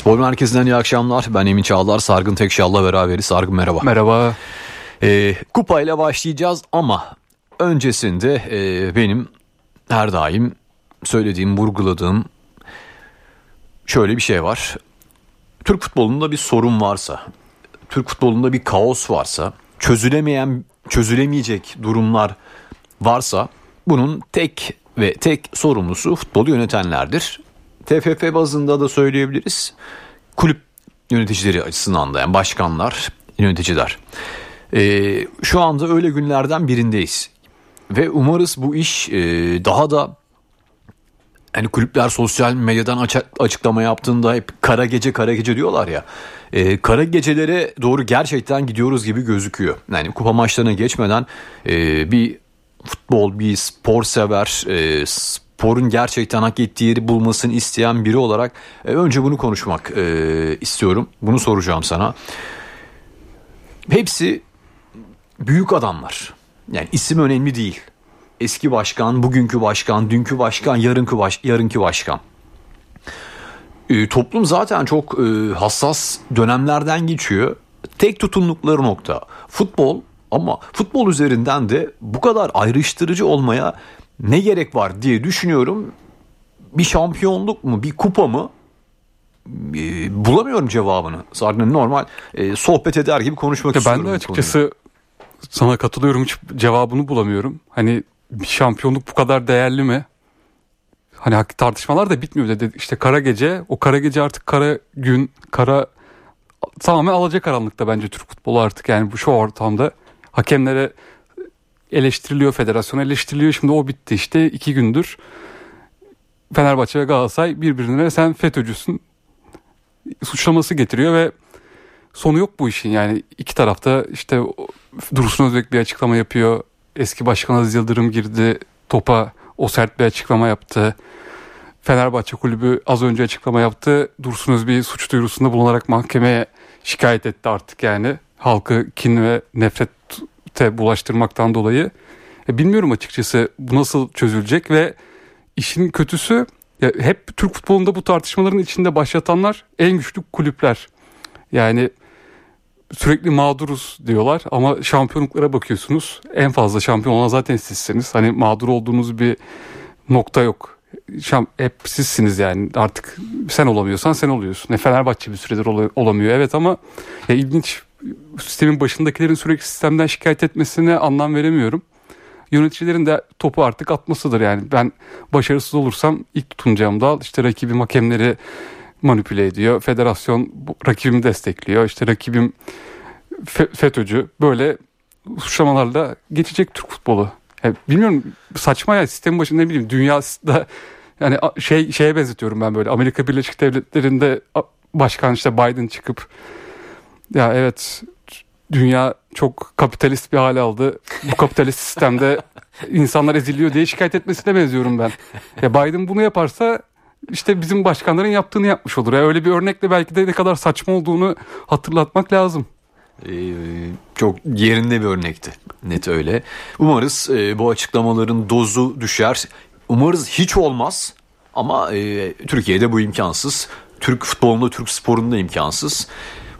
Spor Merkezi'nden iyi akşamlar. Ben Emin Çağlar, Sargın Tekşal'la beraberiz. Sargın merhaba. Merhaba. Ee, kupayla başlayacağız ama öncesinde e, benim her daim söylediğim, vurguladığım şöyle bir şey var. Türk futbolunda bir sorun varsa, Türk futbolunda bir kaos varsa, çözülemeyen, çözülemeyecek durumlar varsa bunun tek ve tek sorumlusu futbolu yönetenlerdir. TFF bazında da söyleyebiliriz. Kulüp yöneticileri açısından da yani başkanlar, yöneticiler. Ee, şu anda öyle günlerden birindeyiz. Ve umarız bu iş e, daha da hani kulüpler sosyal medyadan açık, açıklama yaptığında hep kara gece kara gece diyorlar ya. E, kara gecelere doğru gerçekten gidiyoruz gibi gözüküyor. Yani kupa maçlarına geçmeden e, bir futbol, bir spor sever, e, sporun gerçekten hak ettiği yeri bulmasını isteyen biri olarak e, önce bunu konuşmak e, istiyorum. Bunu soracağım sana. Hepsi büyük adamlar. Yani isim önemli değil. Eski başkan, bugünkü başkan, dünkü başkan, yarınki, baş, yarınki başkan. E, toplum zaten çok e, hassas dönemlerden geçiyor. Tek tutumlukları nokta futbol ama futbol üzerinden de bu kadar ayrıştırıcı olmaya ne gerek var diye düşünüyorum. Bir şampiyonluk mu, bir kupa mı? E, bulamıyorum cevabını. Zaten normal e, sohbet eder gibi konuşmak ya istiyorum. Ben de açıkçası sana katılıyorum hiç cevabını bulamıyorum. Hani bir şampiyonluk bu kadar değerli mi? Hani tartışmalar da bitmiyor dedi. İşte kara gece, o kara gece artık kara gün, kara tamamen alacak karanlıkta bence Türk futbolu artık yani bu şu ortamda hakemlere eleştiriliyor, federasyon eleştiriliyor. Şimdi o bitti işte iki gündür Fenerbahçe ve Galatasaray birbirine sen FETÖ'cüsün suçlaması getiriyor ve sonu yok bu işin. Yani iki tarafta işte Dursun Özbek bir açıklama yapıyor. Eski başkan Aziz Yıldırım girdi topa o sert bir açıklama yaptı. Fenerbahçe kulübü az önce açıklama yaptı. Dursun Özbek'i suç duyurusunda bulunarak mahkemeye şikayet etti artık yani. Halkı kin ve nefrete bulaştırmaktan dolayı. E bilmiyorum açıkçası bu nasıl çözülecek ve işin kötüsü ya hep Türk futbolunda bu tartışmaların içinde başlatanlar en güçlü kulüpler. Yani sürekli mağduruz diyorlar ama şampiyonluklara bakıyorsunuz. En fazla şampiyon olan zaten sizsiniz. Hani mağdur olduğunuz bir nokta yok. Şam, hep sizsiniz yani artık sen olamıyorsan sen oluyorsun. Ne Fenerbahçe bir süredir ol, olamıyor evet ama ya ilginç sistemin başındakilerin sürekli sistemden şikayet etmesine anlam veremiyorum. Yöneticilerin de topu artık atmasıdır yani ben başarısız olursam ilk tutunacağım dal işte rakibim hakemleri manipüle ediyor. Federasyon rakibimi destekliyor. İşte rakibim FETÖ'cü. Böyle suçlamalarla geçecek Türk futbolu. Yani bilmiyorum saçma ya sistemin başında ne bileyim dünyada yani şey şeye benzetiyorum ben böyle Amerika Birleşik Devletleri'nde başkan işte Biden çıkıp ya evet dünya çok kapitalist bir hale aldı. Bu kapitalist sistemde insanlar eziliyor diye şikayet etmesine benziyorum ben. Ya Biden bunu yaparsa işte bizim başkanların yaptığını yapmış olur. Yani öyle bir örnekle belki de ne kadar saçma olduğunu hatırlatmak lazım. Ee, çok yerinde bir örnekti. Net öyle. Umarız e, bu açıklamaların dozu düşer. Umarız hiç olmaz. Ama e, Türkiye'de bu imkansız. Türk futbolunda, Türk sporunda imkansız.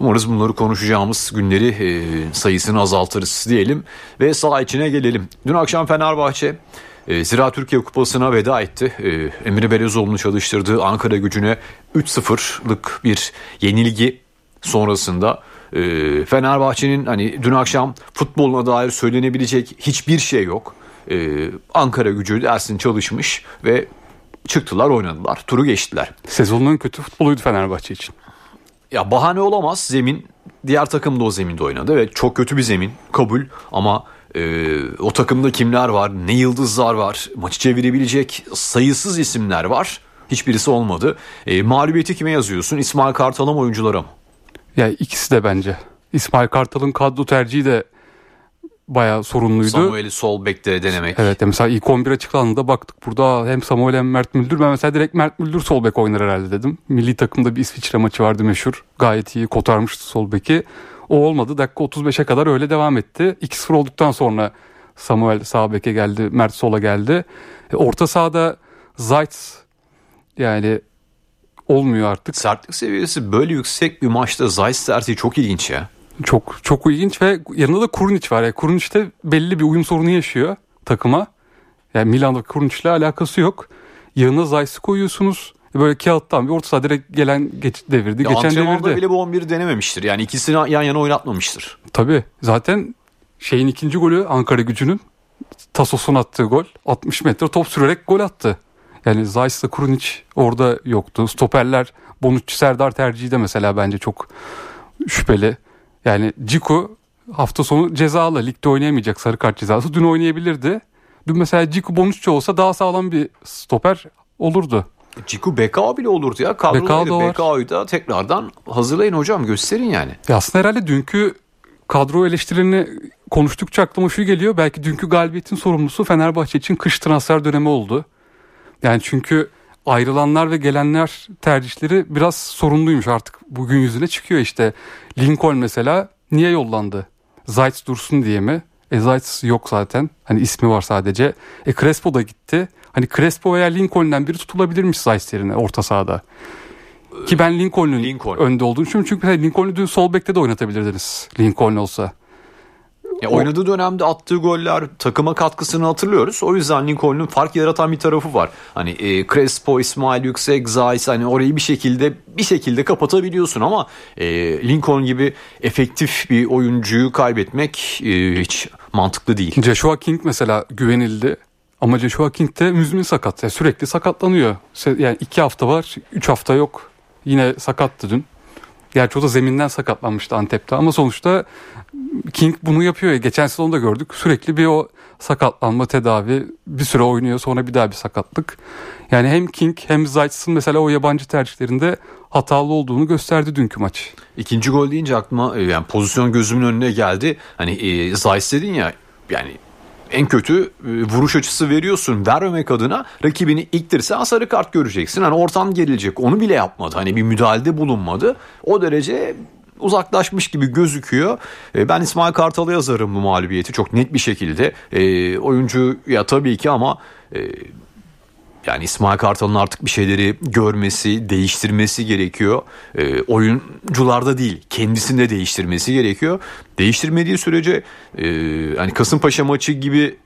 Umarız bunları konuşacağımız günleri e, sayısını azaltırız diyelim. Ve sağ içine gelelim. Dün akşam Fenerbahçe e, Zira Türkiye Kupası'na veda etti. E, Emre Belezoğlu'nu çalıştırdığı Ankara gücüne 3-0'lık bir yenilgi sonrasında e, Fenerbahçe'nin hani dün akşam futboluna dair söylenebilecek hiçbir şey yok. E, Ankara gücü dersin çalışmış ve çıktılar oynadılar. Turu geçtiler. Sezonun kötü futboluydu Fenerbahçe için. Ya bahane olamaz. Zemin diğer takım da o zeminde oynadı ve çok kötü bir zemin kabul ama e, o takımda kimler var, ne yıldızlar var, maçı çevirebilecek sayısız isimler var. Hiçbirisi olmadı. E, mağlubiyeti kime yazıyorsun? İsmail Kartal'a mı oyunculara mı? Ya ikisi de bence. İsmail Kartal'ın kadro tercihi de bayağı sorunluydu. Samuel'i sol bekte denemek. Evet mesela ilk 11 açıklandığında baktık burada hem Samuel hem Mert Müldür. Ben mesela direkt Mert Müldür sol bek oynar herhalde dedim. Milli takımda bir İsviçre maçı vardı meşhur. Gayet iyi kotarmıştı sol beki. O olmadı. Dakika 35'e kadar öyle devam etti. 2-0 olduktan sonra Samuel sağ beke geldi. Mert sola geldi. E, orta sahada Zayt yani olmuyor artık. Sertlik seviyesi böyle yüksek bir maçta Zayt tercihi çok ilginç ya. Çok çok ilginç ve yanında da Kurnic var. Yani Kurnic de belli bir uyum sorunu yaşıyor takıma. Yani Milan'da Kurnic'le alakası yok. Yanına Zayt'ı koyuyorsunuz. Böyle kağıttan bir orta saha direkt gelen geç, devirdi. Ya Geçen devirdi. bile bu 11'i denememiştir. Yani ikisini yan yana oynatmamıştır. Tabii. Zaten şeyin ikinci golü Ankara gücünün Tasos'un attığı gol. 60 metre top sürerek gol attı. Yani Zayt'la Kurunic orada yoktu. Stoperler Bonucci Serdar tercihi de mesela bence çok şüpheli. Yani Ciku hafta sonu cezalı. Ligde oynayamayacak sarı kart cezası. Dün oynayabilirdi. Dün mesela Ciku Bonucci olsa daha sağlam bir stoper olurdu. Ciku Bekao bile olurdu ya. Kadroyla Bekao'yu da tekrardan hazırlayın hocam gösterin yani. Ya aslında herhalde dünkü kadro eleştirilerini konuştukça aklıma şu geliyor. Belki dünkü galibiyetin sorumlusu Fenerbahçe için kış transfer dönemi oldu. Yani çünkü ayrılanlar ve gelenler tercihleri biraz sorunluymuş artık bugün yüzüne çıkıyor işte. Lincoln mesela niye yollandı? Zayt dursun diye mi? E Zayt yok zaten. Hani ismi var sadece. E Crespo da gitti. Hani Crespo veya Lincoln'den biri tutulabilirmiş Zayt yerine orta sahada. Ki ben Lincoln'un Lincoln. önde olduğunu düşünüyorum. Çünkü Lincoln'u dün sol bekte de oynatabilirdiniz. Lincoln olsa. Ya oynadığı dönemde attığı goller takıma katkısını hatırlıyoruz. O yüzden Lincoln'un fark yaratan bir tarafı var. Hani e, Crespo, İsmail Yüksek, Zayis hani orayı bir şekilde bir şekilde kapatabiliyorsun ama e, Lincoln gibi efektif bir oyuncuyu kaybetmek e, hiç mantıklı değil. Joshua King mesela güvenildi. Ama Joshua King de müzmin sakat. Yani sürekli sakatlanıyor. Yani iki hafta var, üç hafta yok. Yine sakattı dün. Gerçi o da zeminden sakatlanmıştı Antep'te ama sonuçta King bunu yapıyor. Geçen sezon da gördük. Sürekli bir o sakatlanma tedavi bir süre oynuyor sonra bir daha bir sakatlık. Yani hem King hem Zayt'sın mesela o yabancı tercihlerinde hatalı olduğunu gösterdi dünkü maç. İkinci gol deyince aklıma e, yani pozisyon gözümün önüne geldi. Hani e, Zayt dedin ya yani en kötü e, vuruş açısı veriyorsun. Vermemek adına rakibini iktirse sarı kart göreceksin. Hani ortam gerilecek. Onu bile yapmadı. Hani bir müdahalede bulunmadı. O derece uzaklaşmış gibi gözüküyor. E, ben İsmail Kartal'a yazarım bu mağlubiyeti çok net bir şekilde. E, oyuncu ya tabii ki ama e, yani İsmail Kartal'ın artık bir şeyleri görmesi, değiştirmesi gerekiyor. E, oyuncularda değil, kendisinde değiştirmesi gerekiyor. Değiştirmediği sürece e, yani Kasımpaşa maçı gibi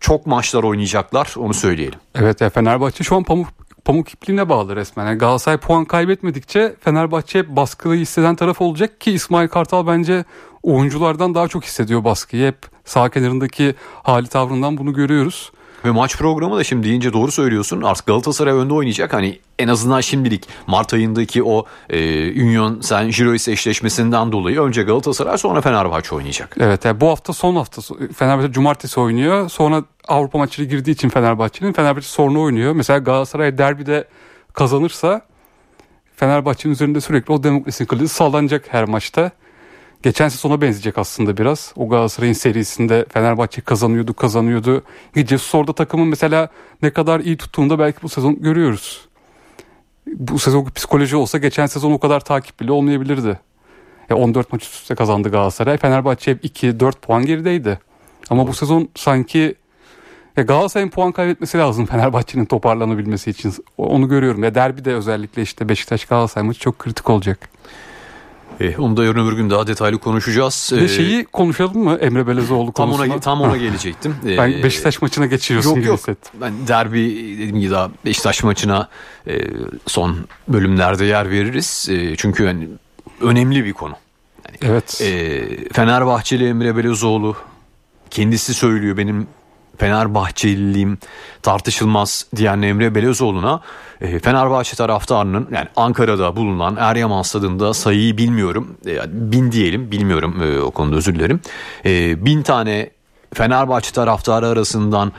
çok maçlar oynayacaklar onu söyleyelim. Evet ya Fenerbahçe şu an pamuk pamuk ipliğine bağlı resmen. Yani Galatasaray puan kaybetmedikçe Fenerbahçe baskıyı hisseden taraf olacak ki İsmail Kartal bence oyunculardan daha çok hissediyor baskıyı. Hep sağ kenarındaki hali tavrından bunu görüyoruz. Ve maç programı da şimdi deyince doğru söylüyorsun. Artık Galatasaray önde oynayacak. Hani en azından şimdilik Mart ayındaki o e, Union San Girois eşleşmesinden dolayı önce Galatasaray sonra Fenerbahçe oynayacak. Evet yani bu hafta son hafta Fenerbahçe cumartesi oynuyor. Sonra Avrupa maçları girdiği için Fenerbahçe'nin Fenerbahçe sonra oynuyor. Mesela Galatasaray derbide kazanırsa Fenerbahçe'nin üzerinde sürekli o demokrasi kılıcı sallanacak her maçta. Geçen sezona benzeyecek aslında biraz. O Galatasaray'ın serisinde Fenerbahçe kazanıyordu kazanıyordu. Jesus orada takımın mesela ne kadar iyi tuttuğunda belki bu sezon görüyoruz. Bu sezon psikoloji olsa geçen sezon o kadar takip bile olmayabilirdi. Ya 14 maç üst üste kazandı Galatasaray. Fenerbahçe hep 2-4 puan gerideydi. Ama bu sezon sanki ya Galatasaray'ın puan kaybetmesi lazım Fenerbahçe'nin toparlanabilmesi için. Onu görüyorum. Ya derbi de özellikle işte Beşiktaş Galatasaray maçı çok kritik olacak. E, onu da yarın öbür gün daha detaylı konuşacağız. Ve şeyi konuşalım mı Emre Belezoğlu tam konusunda? Ona, tam ona gelecektim. ben Beşiktaş maçına geçiyorsun yok, gibi yok. hissettim. Ben derbi dediğim gibi daha Beşiktaş maçına e, son bölümlerde yer veririz. E, çünkü yani önemli bir konu. Yani, evet. E, Fenerbahçeli Emre Belezoğlu kendisi söylüyor benim Fenerbahçeliliğim tartışılmaz diyen Emre Belezoğlu'na e, Fenerbahçe taraftarının yani Ankara'da bulunan Eryaman stadında sayıyı bilmiyorum. E, bin diyelim bilmiyorum e, o konuda özür dilerim. E, bin tane Fenerbahçe taraftarı arasından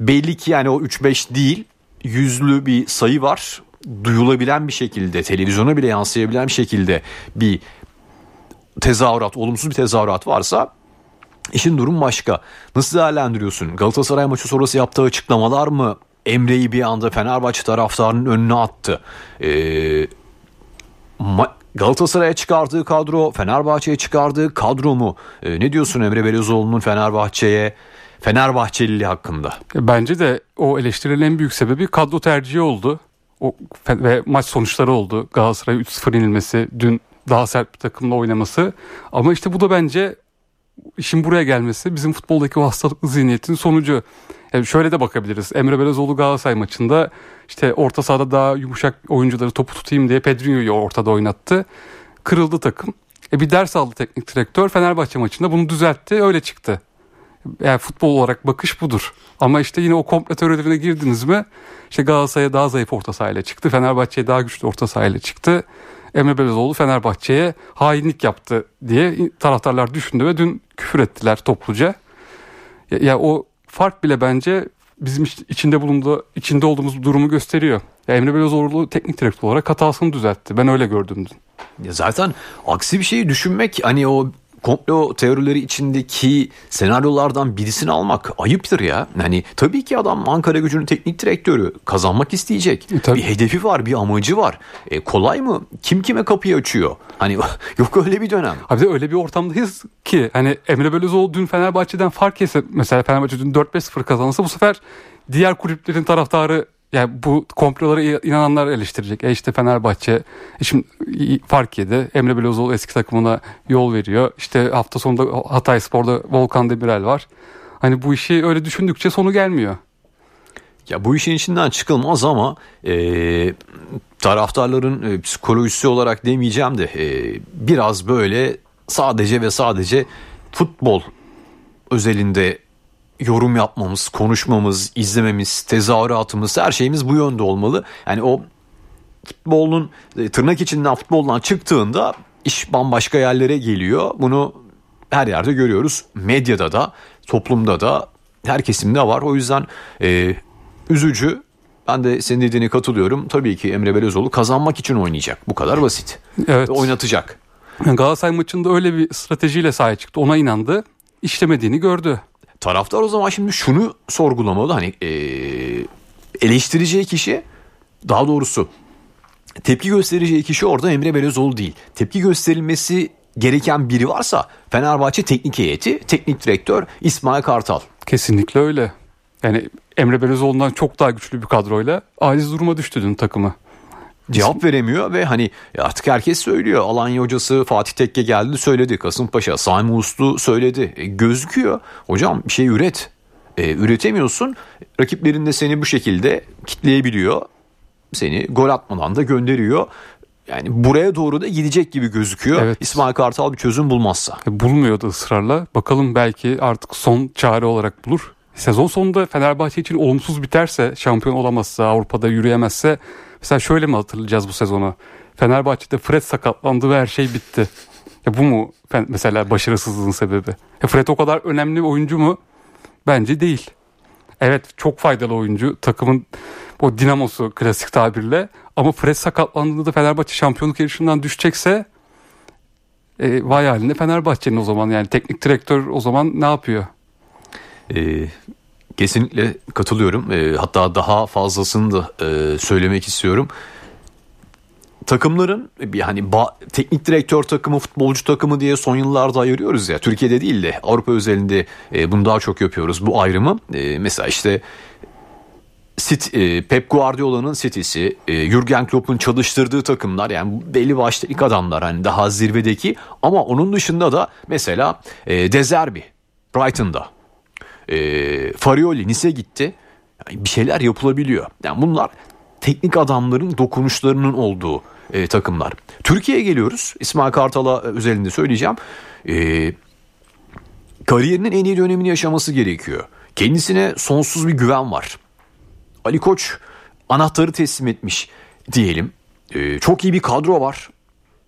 belli ki yani o 3-5 değil yüzlü bir sayı var. Duyulabilen bir şekilde televizyona bile yansıyabilen bir şekilde bir tezahürat olumsuz bir tezahürat varsa İşin durum başka. Nasıl değerlendiriyorsun? Galatasaray maçı sonrası yaptığı açıklamalar mı Emre'yi bir anda Fenerbahçe taraftarının önüne attı? Ee, Galatasaray'a çıkardığı kadro, Fenerbahçe'ye çıkardığı kadro mu? Ee, ne diyorsun Emre Belözoğlu'nun Fenerbahçe'ye, Fenerbahçeliliği hakkında? Bence de o eleştirilerin en büyük sebebi kadro tercihi oldu. O, ve maç sonuçları oldu. Galatasaray 3-0 yenilmesi, dün daha sert bir takımla oynaması. Ama işte bu da bence işin buraya gelmesi bizim futboldaki o hastalıklı zihniyetin sonucu. Yani şöyle de bakabiliriz. Emre Belözoğlu Galatasaray maçında işte orta sahada daha yumuşak oyuncuları topu tutayım diye Pedrinho'yu ortada oynattı. Kırıldı takım. E bir ders aldı teknik direktör. Fenerbahçe maçında bunu düzeltti. Öyle çıktı. Yani futbol olarak bakış budur. Ama işte yine o komple teorilerine girdiniz mi? İşte Galatasaray'a daha zayıf orta sahayla çıktı. Fenerbahçe'ye daha güçlü orta sahayla çıktı. Emre Belözoğlu Fenerbahçe'ye hainlik yaptı diye taraftarlar düşündü ve dün küfür ettiler topluca. Ya, ya o fark bile bence bizim içinde bulunduğu içinde olduğumuz durumu gösteriyor. Ya Emre Belözoğlu teknik direktör olarak hatasını düzeltti. Ben öyle gördüm dün. Ya zaten aksi bir şeyi düşünmek hani o komplo teorileri içindeki senaryolardan birisini almak ayıptır ya. Hani tabii ki adam Ankara gücünün teknik direktörü kazanmak isteyecek. E, bir hedefi var, bir amacı var. E, kolay mı? Kim kime kapıyı açıyor? Hani yok öyle bir dönem. Abi de öyle bir ortamdayız ki hani Emre Belözoğlu dün Fenerbahçe'den fark etse mesela Fenerbahçe dün 4-5-0 kazansa bu sefer diğer kulüplerin taraftarı yani bu komplolara inananlar eleştirecek. E işte Fenerbahçe e şimdi fark yedi. Emre Belözoğlu eski takımına yol veriyor. İşte hafta sonunda Hatay Spor'da Volkan Demirel var. Hani bu işi öyle düşündükçe sonu gelmiyor. Ya bu işin içinden çıkılmaz ama e, taraftarların e, psikolojisi olarak demeyeceğim de e, biraz böyle sadece ve sadece futbol özelinde yorum yapmamız, konuşmamız, izlememiz, tezahüratımız her şeyimiz bu yönde olmalı. Yani o futbolun e, tırnak içinden futboldan çıktığında iş bambaşka yerlere geliyor. Bunu her yerde görüyoruz. Medyada da, toplumda da, her kesimde var. O yüzden e, üzücü. Ben de senin dediğine katılıyorum. Tabii ki Emre Belözoğlu kazanmak için oynayacak. Bu kadar basit. Evet. Ve oynatacak. Galatasaray maçında öyle bir stratejiyle sahaya çıktı. Ona inandı. İşlemediğini gördü. Taraftar o zaman şimdi şunu sorgulamalı hani e, eleştireceği kişi daha doğrusu tepki göstereceği kişi orada Emre Belözoğlu değil. Tepki gösterilmesi gereken biri varsa Fenerbahçe teknik heyeti, teknik direktör İsmail Kartal. Kesinlikle öyle. Yani Emre Belözoğlu'ndan çok daha güçlü bir kadroyla aciz duruma düştü dün takımı cevap veremiyor ve hani artık herkes söylüyor. Alanya hocası Fatih Tekke geldi söyledi. Kasımpaşa Sami Uslu söyledi. E, gözüküyor. Hocam bir şey üret. E, üretemiyorsun. Rakiplerin de seni bu şekilde kitleyebiliyor. Seni gol atmadan da gönderiyor. Yani buraya doğru da gidecek gibi gözüküyor. Evet. İsmail Kartal bir çözüm bulmazsa. E, bulmuyordu ısrarla. Bakalım belki artık son çare olarak bulur. Sezon sonunda Fenerbahçe için olumsuz biterse, şampiyon olamazsa, Avrupa'da yürüyemezse Mesela şöyle mi hatırlayacağız bu sezonu? Fenerbahçe'de Fred sakatlandı ve her şey bitti. Ya bu mu mesela başarısızlığın sebebi? Ya Fred o kadar önemli bir oyuncu mu? Bence değil. Evet çok faydalı oyuncu. Takımın o dinamosu klasik tabirle. Ama Fred sakatlandığında da Fenerbahçe şampiyonluk yarışından düşecekse e, vay halinde Fenerbahçe'nin o zaman yani teknik direktör o zaman ne yapıyor? Ee, Kesinlikle katılıyorum. E, hatta daha fazlasını da e, söylemek istiyorum. Takımların yani ba- teknik direktör takımı, futbolcu takımı diye son yıllarda ayırıyoruz ya. Türkiye'de değil de Avrupa özelinde e, bunu daha çok yapıyoruz bu ayrımı. E, mesela işte City, e, Pep Guardiola'nın City'si, e, Jurgen Klopp'un çalıştırdığı takımlar yani belli başlı ilk adamlar hani daha zirvedeki ama onun dışında da mesela e, Dezerbi Brighton'da e, Farioli Nice gitti. Bir şeyler yapılabiliyor. Yani bunlar teknik adamların dokunuşlarının olduğu e, takımlar. Türkiye'ye geliyoruz. İsmail Kartal'a özelinde söyleyeceğim. E, kariyerinin en iyi dönemini yaşaması gerekiyor. Kendisine sonsuz bir güven var. Ali Koç anahtarı teslim etmiş diyelim. E, çok iyi bir kadro var.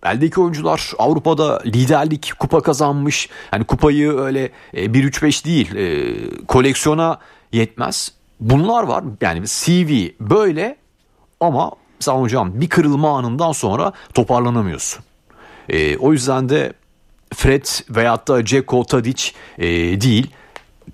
Eldeki oyuncular Avrupa'da liderlik kupa kazanmış. Yani kupayı öyle 1-3-5 e, değil e, koleksiyona yetmez. Bunlar var yani CV böyle ama sen hocam bir kırılma anından sonra toparlanamıyorsun. E, o yüzden de Fred veyahut da Ceko Tadic e, değil.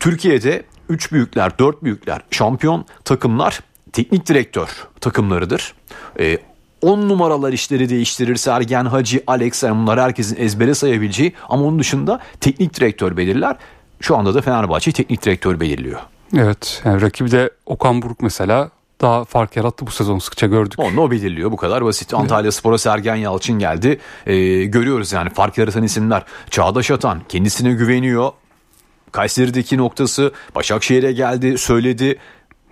Türkiye'de 3 büyükler, 4 büyükler, şampiyon takımlar teknik direktör takımlarıdır. E, 10 numaralar işleri değiştirir. Sergen, Hacı, Alex bunlar herkesin ezbere sayabileceği ama onun dışında teknik direktör belirler. Şu anda da Fenerbahçe teknik direktör belirliyor. Evet yani rakibi de Okan Buruk mesela daha fark yarattı bu sezon sıkça gördük. Onu o belirliyor bu kadar basit. Antalya Spor'a Sergen Yalçın geldi. Ee, görüyoruz yani fark yaratan isimler. Çağdaş Atan kendisine güveniyor. Kayseri'deki noktası Başakşehir'e geldi söyledi.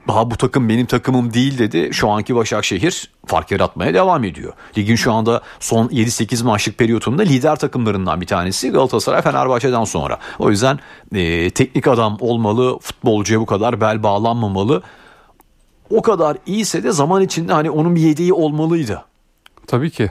Daha bu takım benim takımım değil dedi. Şu anki Başakşehir fark yaratmaya devam ediyor. Ligin şu anda son 7-8 maçlık periyotunda lider takımlarından bir tanesi Galatasaray Fenerbahçe'den sonra. O yüzden e, teknik adam olmalı, futbolcuya bu kadar bel bağlanmamalı. O kadar iyiyse de zaman içinde hani onun bir yedeği olmalıydı. Tabii ki.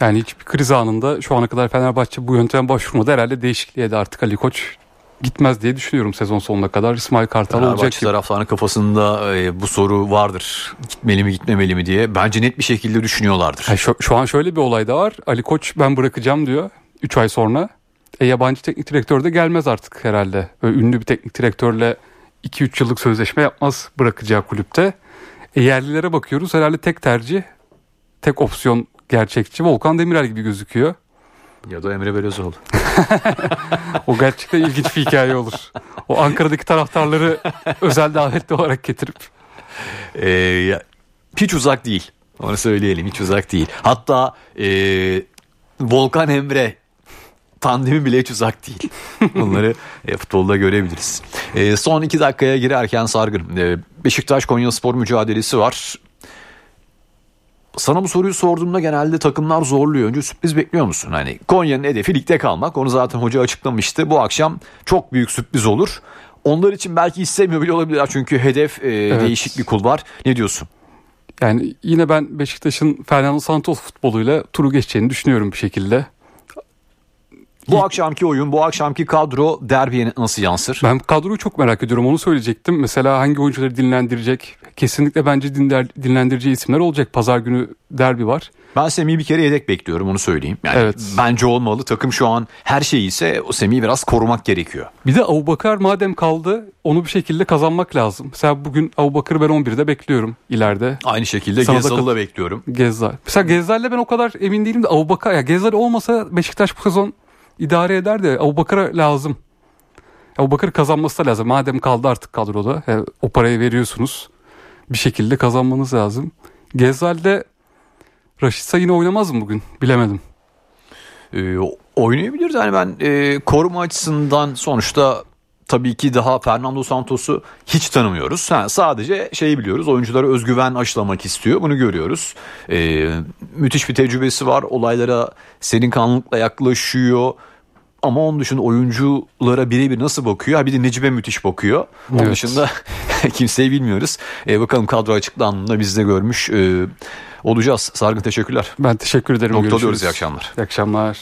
Yani hiçbir kriz anında şu ana kadar Fenerbahçe bu yöntem başvurmadı. Herhalde değişikliğe de artık Ali Koç gitmez diye düşünüyorum sezon sonuna kadar. İsmail Kartal olacak gibi. taraftarının kafasında e, bu soru vardır. Gitmeli mi gitmemeli mi diye. Bence net bir şekilde düşünüyorlardır. Ha, şu, şu an şöyle bir olay da var. Ali Koç ben bırakacağım diyor 3 ay sonra. E, yabancı teknik direktör de gelmez artık herhalde. Böyle ünlü bir teknik direktörle 2-3 yıllık sözleşme yapmaz bırakacağı kulüpte. E, yerlilere bakıyoruz herhalde tek tercih, tek opsiyon gerçekçi Volkan Demirel gibi gözüküyor. Ya da Emre Belözoğlu. O gerçekten ilginç bir hikaye olur. O Ankara'daki taraftarları özel davetli olarak getirip Ee, ya, hiç uzak değil. Onu söyleyelim hiç uzak değil. Hatta e, Volkan Emre tandemi bile hiç uzak değil. Bunları e, futbolda görebiliriz. E, son iki dakikaya girerken Sargın. E, Beşiktaş Konya Spor mücadelesi var. Sana bu soruyu sorduğumda genelde takımlar zorluyor. Önce sürpriz bekliyor musun? Hani Konya'nın hedefi ligde kalmak. Onu zaten hoca açıklamıştı. Bu akşam çok büyük sürpriz olur. Onlar için belki istemiyor bile olabilirler. Çünkü hedef e, değişik bir kul var. Ne diyorsun? yani yine ben Beşiktaş'ın Fernando Santos futboluyla turu geçeceğini düşünüyorum bir şekilde. Bu akşamki oyun, bu akşamki kadro derbiye nasıl yansır? Ben kadroyu çok merak ediyorum onu söyleyecektim. Mesela hangi oyuncuları dinlendirecek? Kesinlikle bence dinler, dinlendireceği isimler olacak. Pazar günü derbi var. Ben Semih'i bir kere yedek bekliyorum onu söyleyeyim. Yani Evet. bence olmalı. Takım şu an her şey ise o Semih'i biraz korumak gerekiyor. Bir de Abubakar madem kaldı onu bir şekilde kazanmak lazım. Mesela bugün Abubakar'ı ben 11'de bekliyorum ileride. Aynı şekilde Sana da bekliyorum. Gezzal. Mesela Gezzal'le ben o kadar emin değilim de Abubakar. Ya Gezzal olmasa Beşiktaş bu sezon idare eder de Abubakar'a lazım. Abubakar kazanması da lazım. Madem kaldı artık kadroda. o parayı veriyorsunuz. Bir şekilde kazanmanız lazım. Gezzal'de Raşitsa yine oynamaz mı bugün? Bilemedim. Ee, oynayabiliriz. Yani ben e, koruma açısından sonuçta tabii ki daha Fernando Santos'u hiç tanımıyoruz. Ha, sadece şeyi biliyoruz. Oyunculara özgüven aşılamak istiyor. Bunu görüyoruz. Ee, müthiş bir tecrübesi var. Olaylara senin kanlılıkla yaklaşıyor. Ama onun dışında oyunculara birebir nasıl bakıyor? Ha bir de Necip'e müthiş bakıyor. Onun Evet. dışında kimseyi bilmiyoruz. Ee, bakalım kadro açıklandığında biz de görmüş e, olacağız. Sargın teşekkürler. Ben teşekkür ederim. Noktalıyoruz. İyi akşamlar. İyi akşamlar.